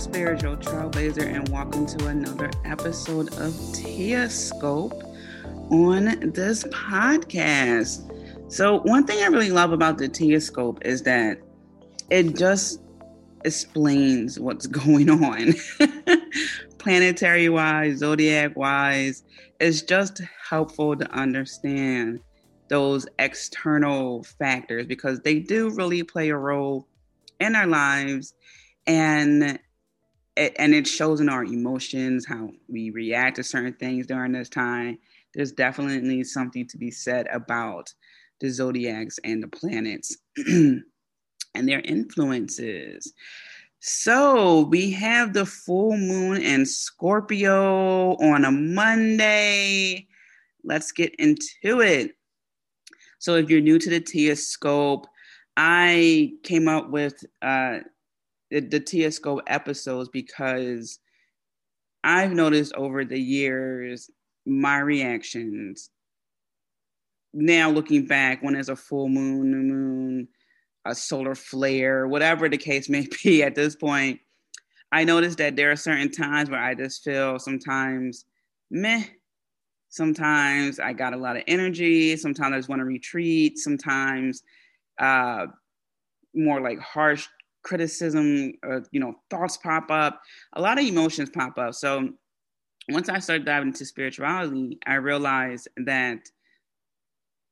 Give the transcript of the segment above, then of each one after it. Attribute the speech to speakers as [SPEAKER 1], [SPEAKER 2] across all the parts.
[SPEAKER 1] Spiritual trailblazer, and welcome to another episode of Tia Scope on this podcast. So, one thing I really love about the Tia Scope is that it just explains what's going on, planetary wise, zodiac wise. It's just helpful to understand those external factors because they do really play a role in our lives and and it shows in our emotions how we react to certain things during this time. There's definitely something to be said about the zodiacs and the planets and their influences. So we have the full moon and scorpio on a monday. Let's get into it. So if you're new to the tia scope i came up with uh, the, the Tia Scope episodes because I've noticed over the years my reactions. Now looking back, when there's a full moon, new moon, a solar flare, whatever the case may be at this point, I noticed that there are certain times where I just feel sometimes meh. Sometimes I got a lot of energy. Sometimes I just want to retreat. Sometimes uh, more like harsh criticism, uh, you know, thoughts pop up, a lot of emotions pop up. So once I started diving into spirituality, I realized that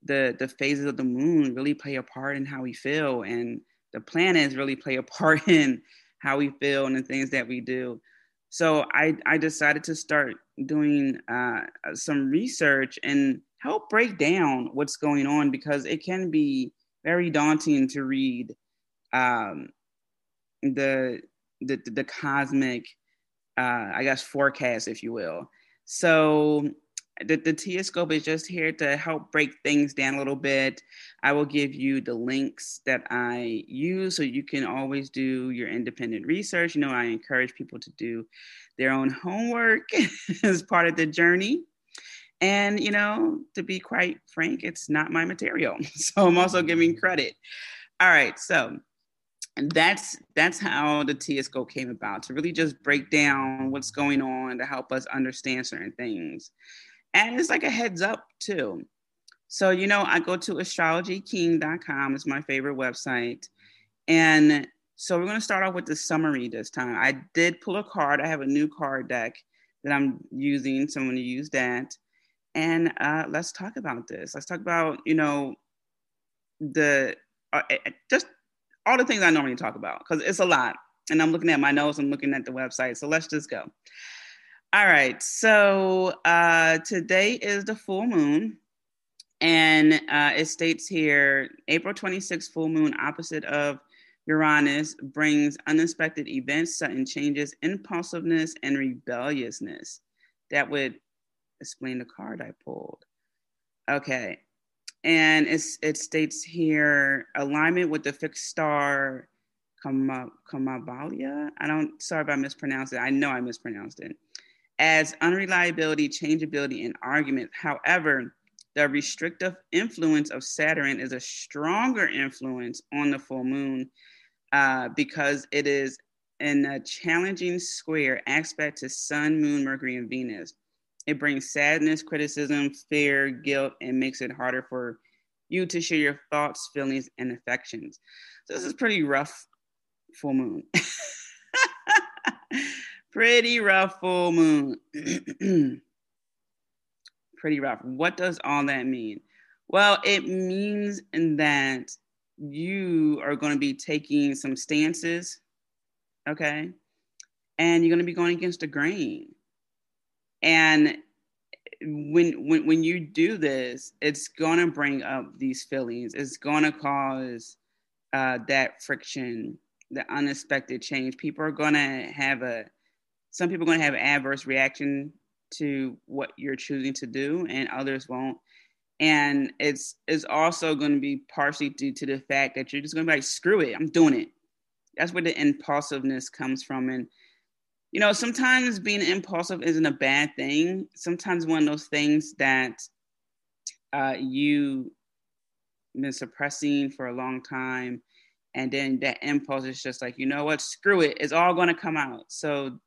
[SPEAKER 1] the the phases of the moon really play a part in how we feel, and the planets really play a part in how we feel and the things that we do. So I I decided to start doing uh, some research and help break down what's going on because it can be very daunting to read um, the the the cosmic uh, I guess forecast, if you will. So the, the Tia Scope is just here to help break things down a little bit. I will give you the links that I use so you can always do your independent research. You know, I encourage people to do their own homework as part of the journey. And, you know, to be quite frank, it's not my material. So I'm also giving credit. All right. So and that's that's how the Tia Scope came about to really just break down what's going on to help us understand certain things. And it's like a heads up too. So you know i go to astrologyking.com it's my favorite website. And so we're going to start off with the summary this time. I did pull a card i have a new card deck that i'm using so i'm going to use that. And uh, let's talk about this. Let's talk about you know the uh, just all the things I normally talk about because it's a lot. And I'm looking at my notes, I'm looking at the website. So let's just go. All right. So uh, today is the full moon. And uh, it states here April 26th, full moon opposite of Uranus brings unexpected events, sudden changes, impulsiveness, and rebelliousness. That would explain the card I pulled. Okay and it states here alignment with the fixed star Kamavalia. I don't, sorry if I mispronounced it. I know I mispronounced it. As unreliability, changeability, and argument. However, the restrictive influence of Saturn is a stronger influence on the full moon uh, because it is in a challenging square aspect to Sun, Moon, Mercury, and Venus. It brings sadness, criticism, fear, guilt, and makes it harder for you to share your thoughts, feelings, and affections. So this is pretty rough full moon. pretty rough full moon. pretty rough. What does all that mean? Well, it means that you are going to be taking some stances, okay? And you're going to be going against the grain. And when when when you do this, it's gonna bring up these feelings. It's gonna cause uh, that friction, the unexpected change. People are gonna have a some people are gonna have adverse reaction to what you're choosing to do and others won't and it's it's also to be partially due to the fact that you're just to be like screw it i'm doing it that's where the impulsiveness comes from and you know sometimes being impulsive isn't a bad thing. Sometimes one of those things that uh, you been suppressing for a long time and then that impulse is just like you know what? Screw it. It's all going to come out. So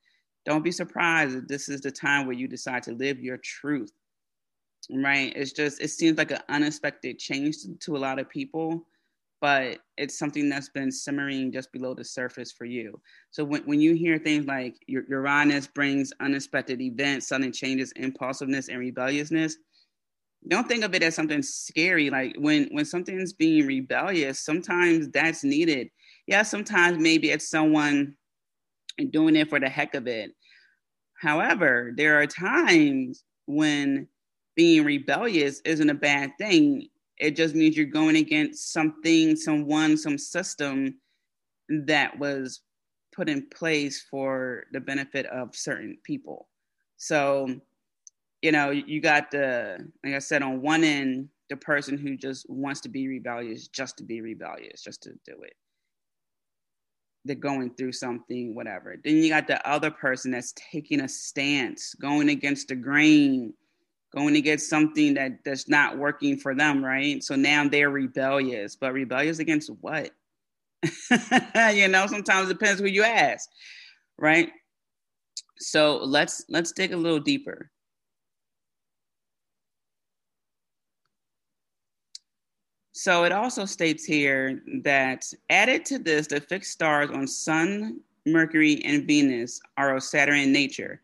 [SPEAKER 1] don't be surprised if this is the time where you decide to live your truth. Right? It's just it seems like an unexpected change to, to a lot of people but it's something that's been simmering just below the surface for you. So when, when you hear things like uranus brings unexpected events sudden changes impulsiveness and rebelliousness don't think of it as something scary. Like when when something's being rebellious sometimes that's needed. Yeah sometimes maybe it's someone doing it for the heck of it. However there are times when being rebellious isn't a bad thing it just means you're going against something someone some system that was put in place for the benefit of certain people so you know, you got the, like I said, on one end, the person who just wants to be rebellious just to be rebellious, just to do it. They're going through something, whatever. Then you got the other person that's taking a stance, going against the grain, going to get something that that's not working for them, right? So now they're rebellious, but rebellious against what? you know, sometimes it depends who you ask, right? So let's let's dig a little deeper. So it also states here that added to this, the fixed stars on Sun, Mercury, and Venus are of Saturn nature.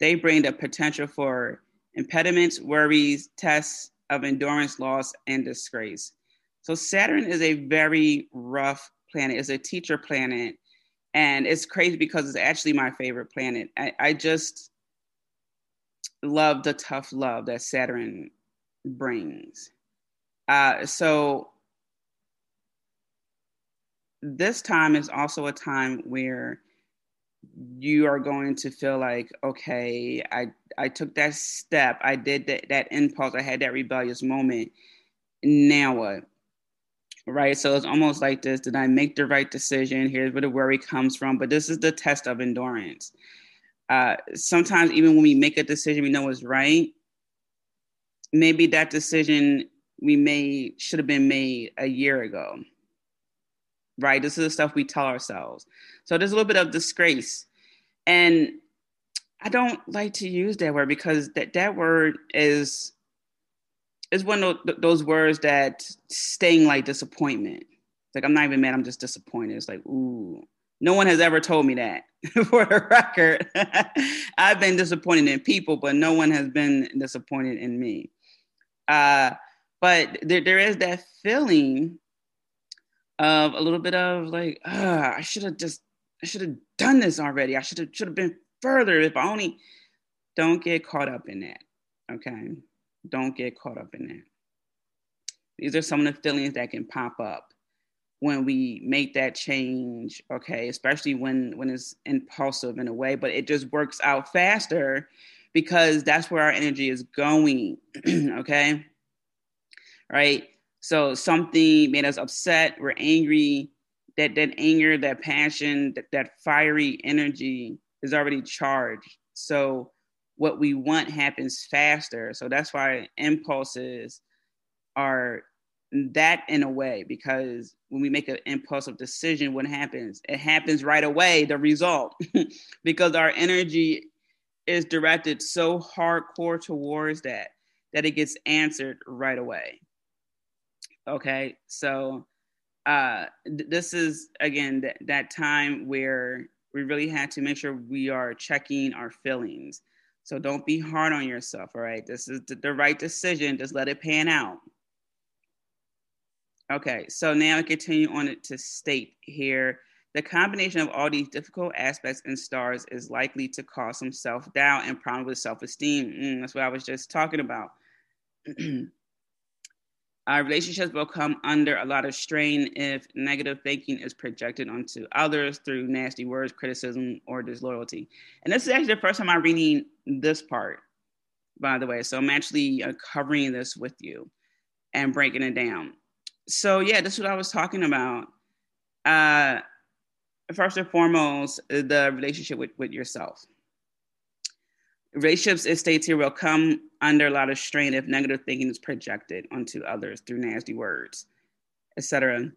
[SPEAKER 1] They bring the potential for impediments, worries, tests of endurance loss, and disgrace. So Saturn is a very rough planet. It's a teacher planet. And it's crazy because it's actually my favorite planet. I, I just love the tough love that Saturn brings. Uh, so this time is also a time where you are going to feel like, okay, I I took that step, I did that that impulse, I had that rebellious moment. Now what? Right. So it's almost like this: Did I make the right decision? Here's where the worry comes from. But this is the test of endurance. Uh, sometimes, even when we make a decision, we know it's right. Maybe that decision we made should have been made a year ago. Right? This is the stuff we tell ourselves. So there's a little bit of disgrace. And I don't like to use that word because that, that word is is one of those words that sting like disappointment. like I'm not even mad, I'm just disappointed. It's like, ooh, no one has ever told me that for the record. I've been disappointed in people, but no one has been disappointed in me. Uh, but there, there is that feeling of a little bit of like, ah, I should have just, I should have done this already. I should have, should have been further. If I only, don't get caught up in that. Okay, don't get caught up in that. These are some of the feelings that can pop up when we make that change. Okay, especially when when it's impulsive in a way, but it just works out faster because that's where our energy is going. okay right? So something made us upset, we're angry. That that anger, that passion, that, that fiery energy is already charged. So what we want happens faster. So that's why impulses are that in a way because when we make an impulsive decision what happens it happens right away the result because our energy is directed so hardcore towards that that it gets answered right away Okay, so uh, th- this is again th- that time where we really had to make sure we are checking our feelings. So don't be hard on yourself. All right, this is the, the right decision. Just let it pan out. Okay, so now I continue on to state here the combination of all these difficult aspects and stars is likely to cause some self doubt and problems with self esteem. Mm, that's what I was just talking about. Our relationships will come under a lot of strain if negative thinking is projected onto others through nasty words, criticism, or disloyalty. And this is actually the first time I'm reading this part. by the way. So I'm actually uh, covering this with you and breaking it down. So yeah, this is what I was talking about. Uh, first and foremost, the relationship with, with yourself. Relationships, it states here, will come under a lot of strain if negative thinking is projected onto others through nasty words, etc.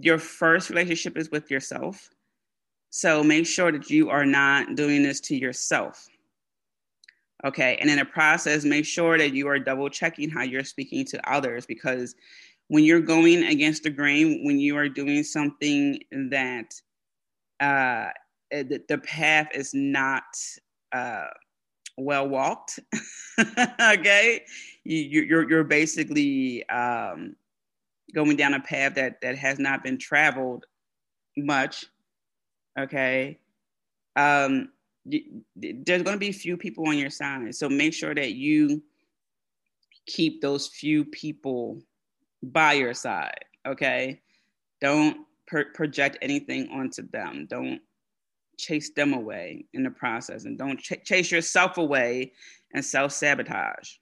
[SPEAKER 1] Your first relationship is with yourself. So make sure that you are not doing this to yourself. Okay. And in the process, make sure that you are double checking how you're speaking to others because when you're going against the grain, when you are doing something that uh, the, the path is not uh, well walked, okay, you, you're you're basically um, going down a path that that has not been traveled much, okay. Um, there's going to be few people on your side, so make sure that you keep those few people by your side. Okay. Don't project anything onto them. Don't chase them away in the process and don't ch- chase yourself away and self sabotage.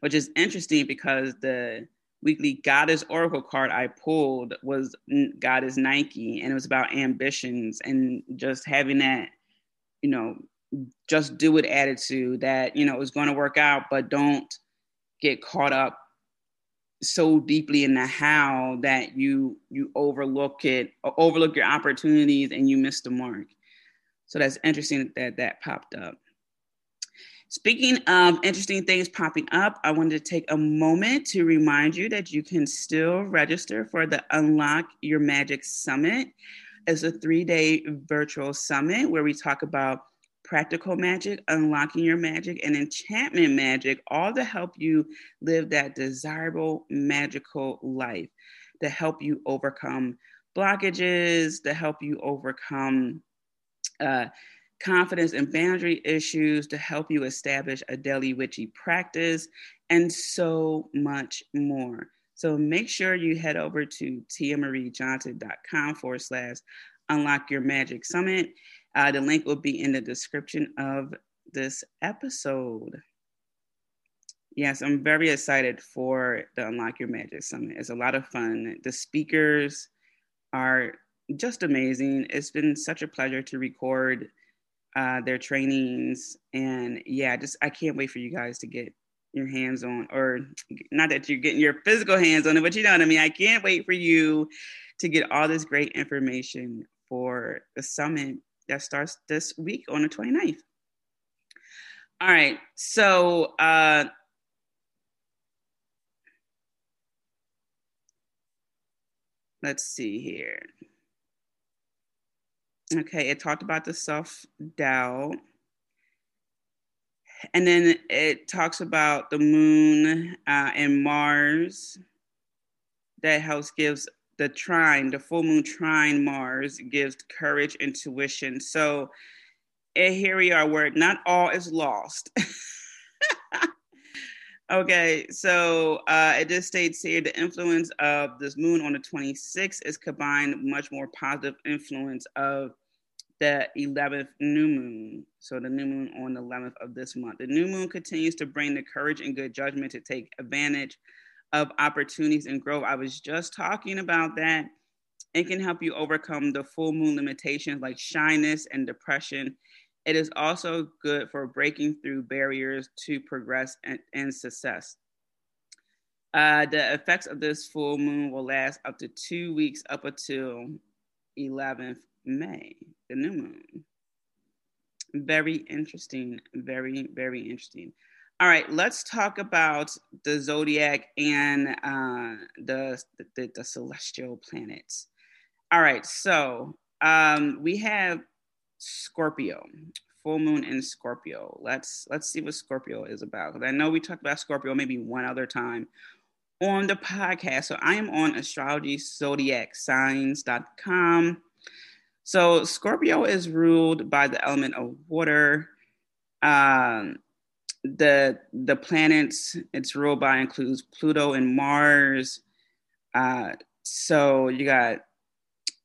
[SPEAKER 1] Which is interesting because the weekly goddess oracle card I pulled was goddess Nike and it was about ambitions and just having that, you know, just do it attitude that, you know, it's going to work out, but don't get caught up so deeply in the how that you you overlook it overlook your opportunities and you miss the mark. So that's interesting that that popped up. Speaking of interesting things popping up i wanted to take a moment to remind you that you can still register for the unlock your magick summit. It's a three-day virtual summit where we talk about practical magic, unlocking your magic, and enchantment magic, all to help you live that desirable, magical life, to help you overcome blockages, to help you overcome uh, confidence and boundary issues, to help you establish a daily witchy practice, and so much more. So make sure you head over to tiamariejohnson.com forward slash unlock your magick summit uh, the link will be in the description of this episode. Yes, I'm very excited for the Unlock Your Magick Summit. It's a lot of fun. The speakers are just amazing. It's been such a pleasure to record uh, their trainings. And yeah, just I can't wait for you guys to get your hands on, or not that you're getting your physical hands on it, but you know what I mean. I can't wait for you to get all this great information for the summit that starts this week on the 29th. All right, so uh, let's see here. Okay, it talked about the self doubt. And then it talks about the moon uh, and Mars that helps gives the trine, the full moon trine Mars gives courage, and intuition. So and here we are where not all is lost. okay, so uh, it just states here the influence of this moon on the 26th is combined much more positive influence of the 11th new moon. So the new moon on the 11th of this month. The new moon continues to bring the courage and good judgment to take advantage of opportunities and growth. I was just talking about that. It can help you overcome the full moon limitations like shyness and depression. It is also good for breaking through barriers to progress and, and success. Uh, the effects of this full moon will last up to two weeks up until 11th May, the new moon. Very interesting. Very, very interesting. All right, let's talk about the zodiac and uh, the, the, the celestial planets. All right, so um, we have Scorpio, full moon in Scorpio. Let's let's see what Scorpio is about. I know we talked about Scorpio maybe one other time on the podcast. So I am on astrology zodiac signs.com. So Scorpio is ruled by the element of water. Um, the the planets it's ruled by includes Pluto and Mars. Uh, so you got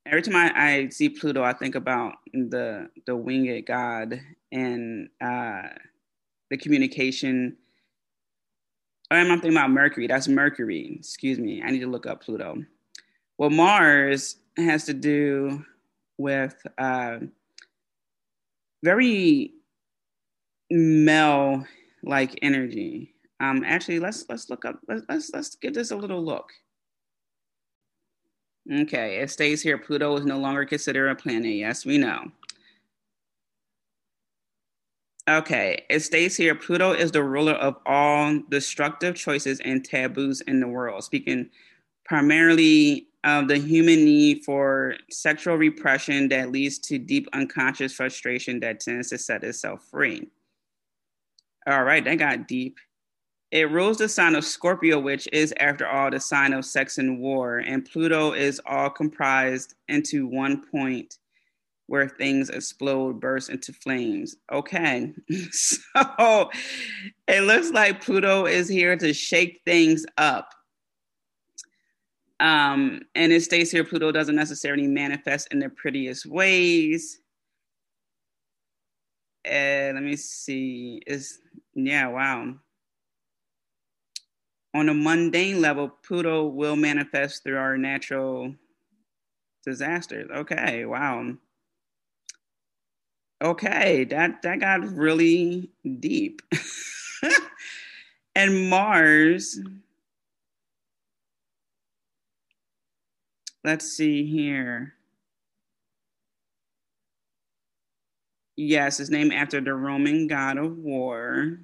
[SPEAKER 1] every time I, I see Pluto, I think about the the winged god and uh, the communication. Oh, I'm thinking about Mercury. That's Mercury. Excuse me. I need to look up Pluto. Well, Mars has to do with uh, very male like energy. Um, actually, let's let's look up. Let's let's let's give this a little look. Okay, it stays here. Pluto is no longer considered a planet. Yes, we know. Okay, it stays here. Pluto is the ruler of all destructive choices and taboos in the world, speaking primarily of the human need for sexual repression that leads to deep unconscious frustration that tends to set itself free. All right, that got deep. It rules the sign of Scorpio, which is, after all, the sign of sex and war, and Pluto is all comprised into one point where things explode, burst into flames. Okay, so it looks like Pluto is here to shake things up. Um, and it states here Pluto doesn't necessarily manifest in the prettiest ways. And let me see. Is yeah, wow. On a mundane level, Pluto will manifest through our natural disasters. Okay, wow. Okay, that that got really deep. and Mars let's see here. Yes, it's named after the Roman god of war.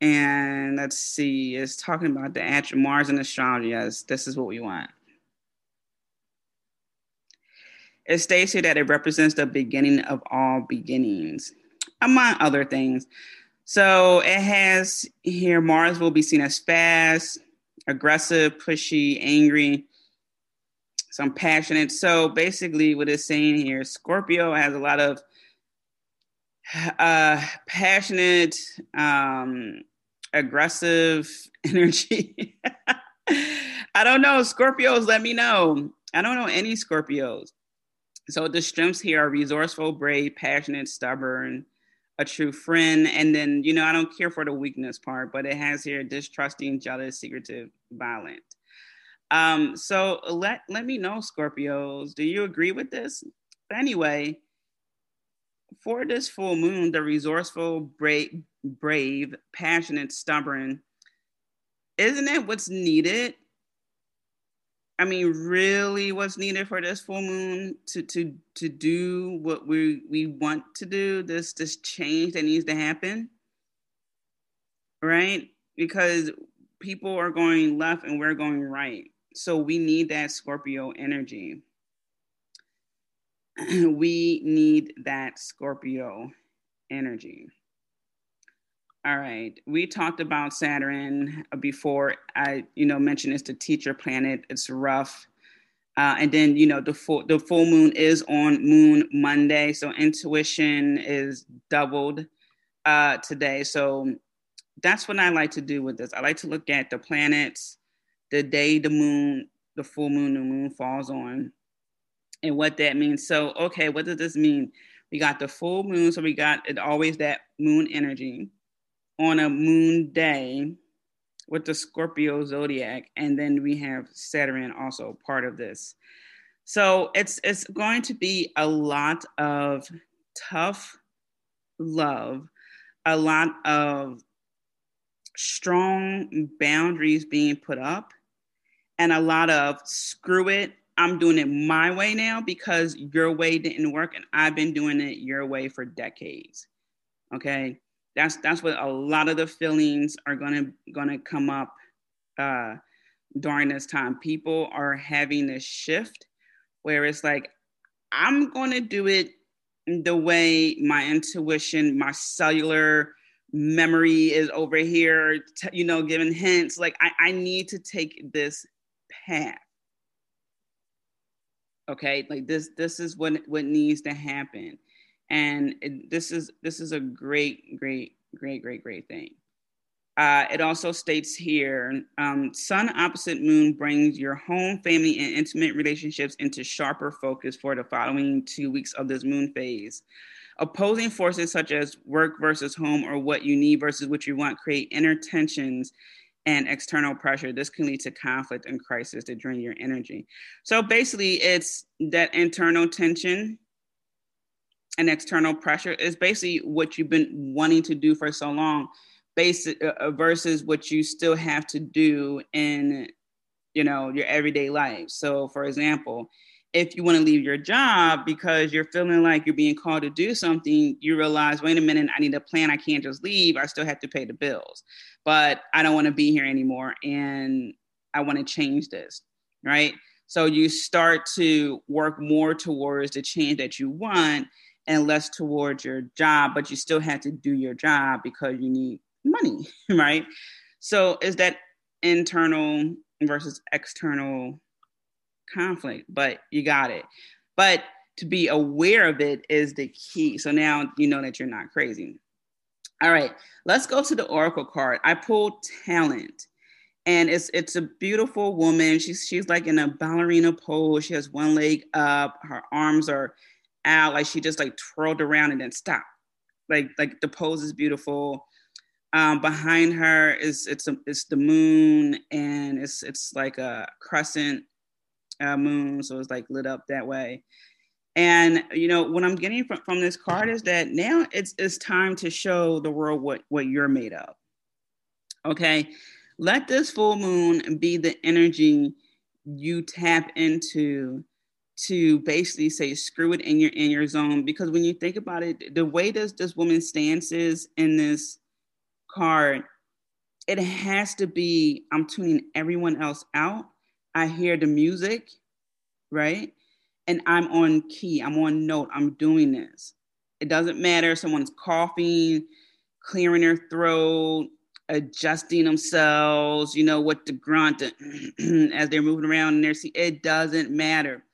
[SPEAKER 1] And let's see, it's talking about the Mars and astrology. Yes, this is what we want. It states here that it represents the beginning of all beginnings, among other things. So it has here Mars will be seen as fast, aggressive, pushy, angry, some passionate. So basically, what it's saying here, Scorpio has a lot of uh, passionate, um, aggressive energy. I don't know. Scorpios, let me know. I don't know any Scorpios. So the strengths here are resourceful, brave, passionate, stubborn, a true friend. And then, you know, I don't care for the weakness part, but it has here distrusting, jealous, secretive, violent. Um, so let let me know, Scorpios. Do you agree with this? But anyway, for this full moon, the resourceful, brave, brave, passionate, stubborn, isn't it what's needed I mean, really what's needed for this full moon to to to do what we we want to do, this this change that needs to happen. Right? Because people are going left and we're going right. So we need that Scorpio energy. we need that Scorpio energy. All right. We talked about Saturn before. I, you know, mentioned it's the teacher planet. It's rough. Uh, and then, you know, the full the full moon is on Moon Monday, so intuition is doubled uh, today. So that's what I like to do with this. I like to look at the planets, the day the moon, the full moon, the moon falls on, and what that means. So, okay, what does this mean? We got the full moon, so we got it always that moon energy on a moon day with the Scorpio zodiac, and then we have Saturn also part of this. So it's it's going to be a lot of tough love, a lot of strong boundaries being put up, and a lot of screw it. I'm doing it my way now because your way didn't work, and I've been doing it your way for decades. Okay that's that's what a lot of the feelings are gonna gonna come up uh, during this time. People are having this shift where it's like, I'm gonna do it the way my intuition, my cellular memory is over here, t- you know, giving hints. Like I, I need to take this path. Okay, like this, this is what what needs to happen and it, this is this is a great great great great great thing Uh, it also states here um, Sun opposite moon brings your home, family, and intimate relationships into sharper focus for the following two weeks of this moon phase. Opposing forces such as work versus home or what you need versus what you want create inner tensions and external pressure. This can lead to conflict and crisis to drain your energy. So basically, it's that internal tension and external pressure is basically what you've been wanting to do for so long basic uh, uh, versus what you still have to do in you know your everyday life so for example if you want to leave your job because you're feeling like you're being called to do something you realize wait a minute i need a plan i can't just leave i still have to pay the bills but i don't want to be here anymore and i want to change this right so you start to work more towards the change that you want and less towards your job but you still have to do your job because you need money, right? So is that internal versus external conflict, but you got it. But to be aware of it is the key. So now you know that you're not crazy. All right, let's go to the oracle card. I pulled talent. And it's it's a beautiful woman. She's she's like in a ballerina pose. She has one leg up, her arms are out, like she just like twirled around and then stopped. Like like the pose is beautiful. Um, behind her is it's a, it's the moon and it's it's like a crescent uh, moon, so it's like lit up that way. And you know what I'm getting from, from this card is that now it's it's time to show the world what what you're made of. Okay, let this full moon be the energy you tap into to basically say screw it in your in your zone because when you think about it the way this this woman stances in this card, it has to be I'm tuning everyone else out. I hear the music, right? And I'm on key, I'm on note, I'm doing this. It doesn't matter if someone's coughing, clearing their throat, adjusting themselves, you know, what the grunt as they're moving around in their seat. It doesn't matter.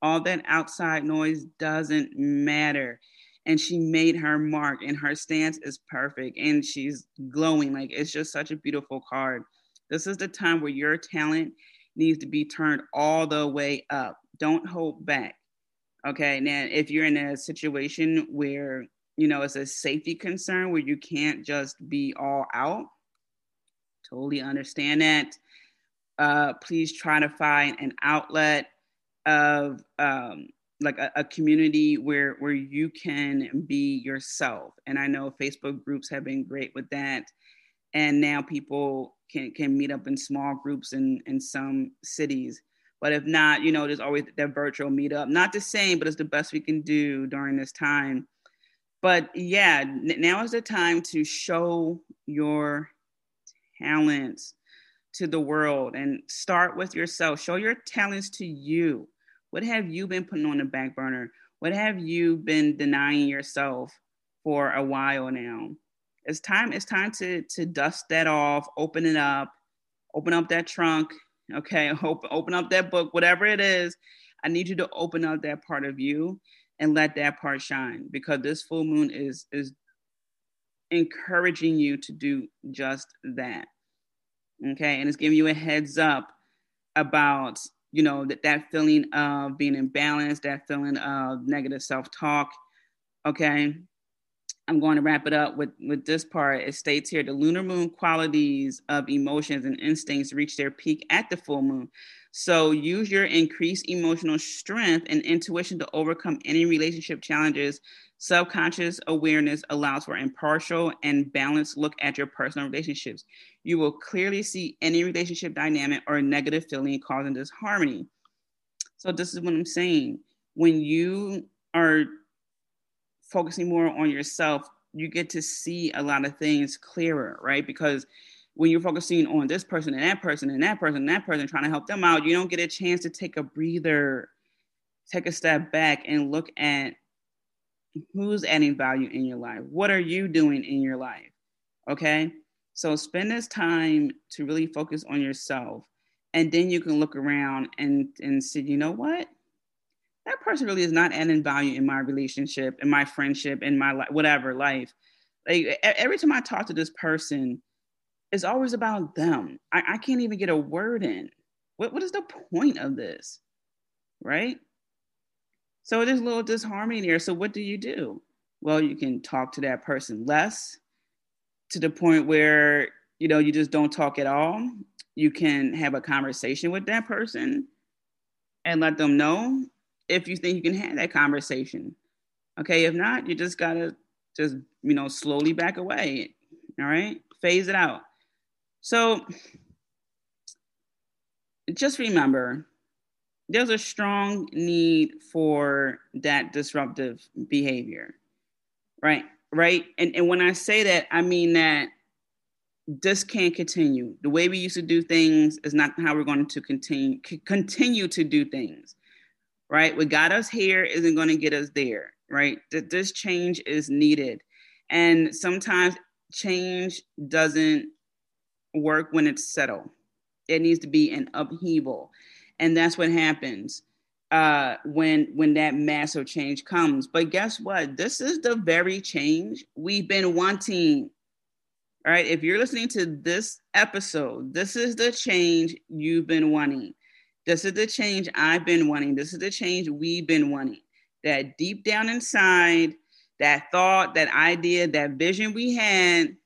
[SPEAKER 1] All that outside noise doesn't matter and she made her mark and her stance is perfect and she's glowing like it's just such a beautiful card this is the time where your talent needs to be turned all the way up. Don't hold back okay? Now if you're in a situation where you know it's a safety concern where you can't just be all out totally understand that. Uh, please try to find an outlet of um, like a, a, community where where you can be yourself. And i know facebook groups have been great with that and now people can can meet up in small groups in in some cities. But if not you know there's always that virtual meetup. Not the same but it's the best we can do during this time. But yeah now is the time to show your talents to the world and start with yourself. Show your talents to you. What have you been putting on the back burner? What have you been denying yourself for a while now? It's time, it's time to to dust that off, open it up, open up that trunk, okay, open, open up that book, whatever it is. I need you to open up that part of you and let that part shine because this full moon is is encouraging you to do just that. Okay, and it's giving you a heads up about you know that that feeling of being imbalanced that feeling of negative self-talk okay i'm going to wrap it up with with this part it states here the lunar moon qualities of emotions and instincts reach their peak at the full moon so use your increased emotional strength and intuition to overcome any relationship challenges Subconscious awareness allows for impartial and balanced look at your personal relationships. You will clearly see any relationship dynamic or negative feeling causing disharmony. So this is what I'm saying. When you are focusing more on yourself, you get to see a lot of things clearer, right? Because when you're focusing on this person and that person and that person and that person trying to help them out, you don't get a chance to take a breather, take a step back and look at who's adding value in your life? What are you doing in your life? Okay. So spend this time to really focus on yourself. And then you can look around and, and see, you know what? That person really is not adding value in my relationship, in my friendship, in my life, whatever life. Like every time I talk to this person, it's always about them. I, I can't even get a word in. What, what is the point of this? Right? So there's a little disharmony there. So what do you do? Well, you can talk to that person less to the point where, you know, you just don't talk at all. You can have a conversation with that person and let them know if you think you can have that conversation. Okay, if not, you just gotta just, you know, slowly back away. All right, phase it out. So just remember there's a strong need for that disruptive behavior right right and, and when i say that i mean that this can't continue the way we used to do things is not how we're going to continue continue to do things right what got us here isn't going to get us there right that this change is needed and sometimes change doesn't work when it's settled it needs to be an upheaval and that's what happens uh, when when that massive change comes. But guess what? This is the very change we've been wanting. All right, if you're listening to this episode, this is the change you've been wanting. This is the change I've been wanting. This is the change we've been wanting. That deep down inside, that thought, that idea, that vision we had,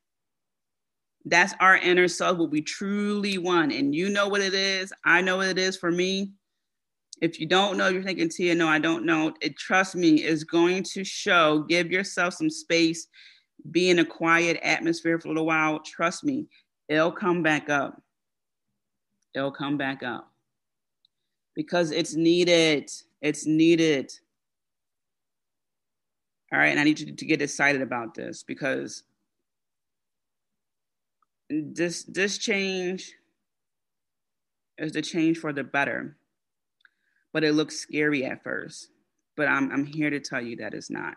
[SPEAKER 1] that's our inner self, what we truly want. And you know what it is. I know what it is for me. If you don't know, you're thinking, Tia, no, I don't know. It trust me, is going to show. Give yourself some space, be in a quiet atmosphere for a little while. Trust me, it'll come back up. It'll come back up. Because it's needed. It's needed. All right, and I need you to get excited about this because this this change is the change for the better but it looks scary at first but i'm, I'm here to tell you that it's not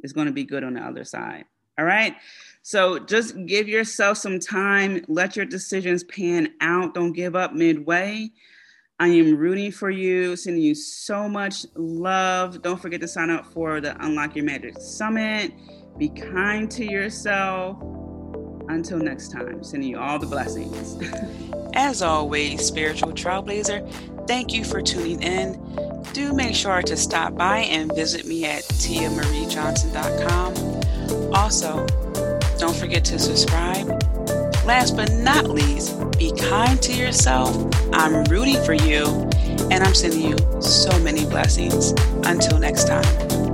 [SPEAKER 1] it's going to be good on the other side all right so just give yourself some time let your decisions pan out don't give up midway I am rooting for you, sending you so much love. Don't forget to sign up for the Unlock Your Magick Summit. Be kind to yourself until next time, sending you all the blessings.
[SPEAKER 2] As always, spiritual trailblazer, thank you for tuning in. Do make sure to stop by and visit me at tiamariejohnson.com. Also, don't forget to subscribe. Last but not least, be kind to yourself. I'm rooting for you, and I'm sending you so many blessings. Until next time.